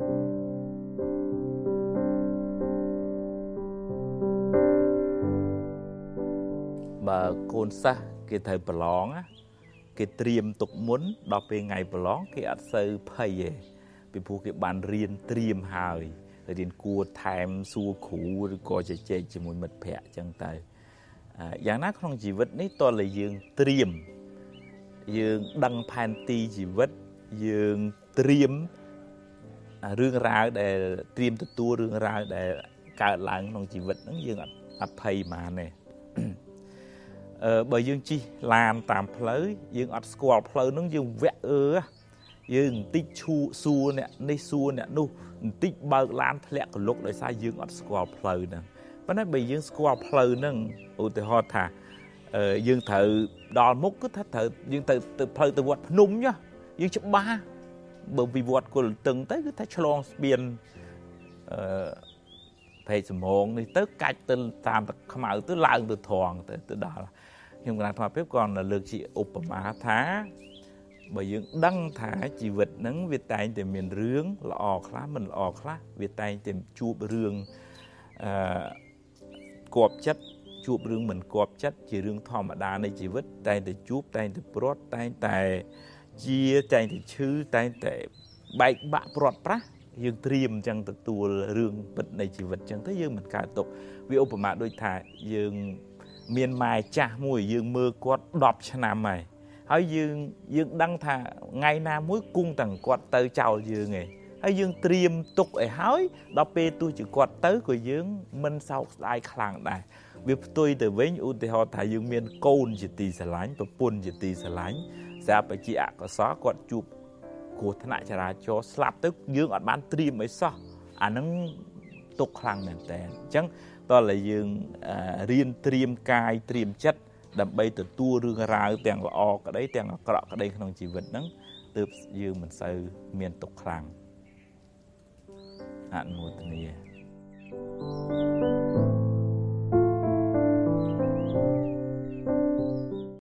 បើកូនសិស្សគេត្រូវប្រឡងគេត្រៀមទុកមុនដល់ពេលថ្ងៃប្រឡងគេអត់សូវភ័យទេពីព្រោះគេបានរៀនត្រៀមហើយរៀនគួរថែមសួរគ្រូឬក៏ជជែកជាមួយមិត្តភ័ក្តិអញ្ចឹងទៅយ៉ាងណាក្នុងជីវិតនេះតើតែយើងត្រៀមយើងដឹងផែនទីជីវិតយើងត្រៀម រឿងរ៉ាវដែលត្រៀមទទួលរឿងរ៉ាវដែលកើតឡើងក្នុងជីវិតហ្នឹងយើងអត់អត់ភ័យហ្មងទេអឺបើយើងជិះឡានតាមផ្លូវយើងអត់ស្គាល់ផ្លូវហ្នឹងយើងវាក់អឺយើងបន្តិចឈូសួរអ្នកនេះសួរអ្នកនោះបន្តិចបើកឡានធ្លាក់កលុកដោយសារយើងអត់ស្គាល់ផ្លូវហ្នឹងប៉ុន្តែបើយើងស្គាល់ផ្លូវហ្នឹងឧទាហរណ៍ថាយើងត្រូវដល់មុខគឺថាត្រូវយើងទៅទៅផ្លូវទៅវត្តភ្នំចុះយើងច្បាស់ បើពីវត្តគុលតឹងទៅគឺថាឆ្លងស្ពានអឺពេកសំងនេះទៅកាច់ទៅតាមទឹកខ្មៅទៅឡើងទៅត្រង់ទៅទៅដល់ខ្ញុំកណាត់ថ្មភាពគាត់លើកជាឧបមាថាបើយើងដឹងថាជីវិតហ្នឹងវាតែងតែមានរឿងល្អខ្លះមិនល្អខ្លះវាតែងតែជួបរឿងអឺគប់ចិត្តជួបរឿងមិនគប់ចិត្តជារឿងធម្មតានៃជីវិតតែងតែជួបតែងតែព្រាត់តែងតែ ជាតែងតែឈឺតែងតែបែកបាក់ព្រាត់ប្រាស់យើងត្រៀមអញ្ចឹងទទួលរឿងពិតនៃជីវិតអញ្ចឹងទៅយើងមិនកើតទុកវាឧបមាដូចថាយើងមានម៉ែចាស់មួយយើងមើលគាត់10ឆ្នាំហើយហើយយើងយើងដឹងថាថ្ងៃណាមួយគង់ទាំងគាត់ទៅចោលយើងឯងហើយយើងត្រៀមទុកឲ្យហើយដល់ពេលទោះជាគាត់ទៅក៏យើងមិនសោកស្ដាយខ្លាំងដែរវាផ្ទុយទៅវិញឧទាហរណ៍ថាយើងមានកូនជាទីស្រឡាញ់ប្រពន្ធជាទីស្រឡាញ់ ស្រាប់តែជាអកុសលគាត់ជួបគ្រោះថ្នាក់ចរាចរណ៍ស្លាប់ទៅយើងអត់បានត្រៀមអីសោះអានឹងទុកខ្លាំងមែនតើអញ្ចឹងតើតែយើងរៀនត្រៀមកាយត្រៀមចិត្តដើម្បីទទួលរឿងរ៉ាវទាំងល្អក្តីទាំងអាក្រក់ក្តីក្នុងជីវិតហ្នឹងទើបយើងមិនសូវមានទុកខ្លាំងអនុមោទនា thank you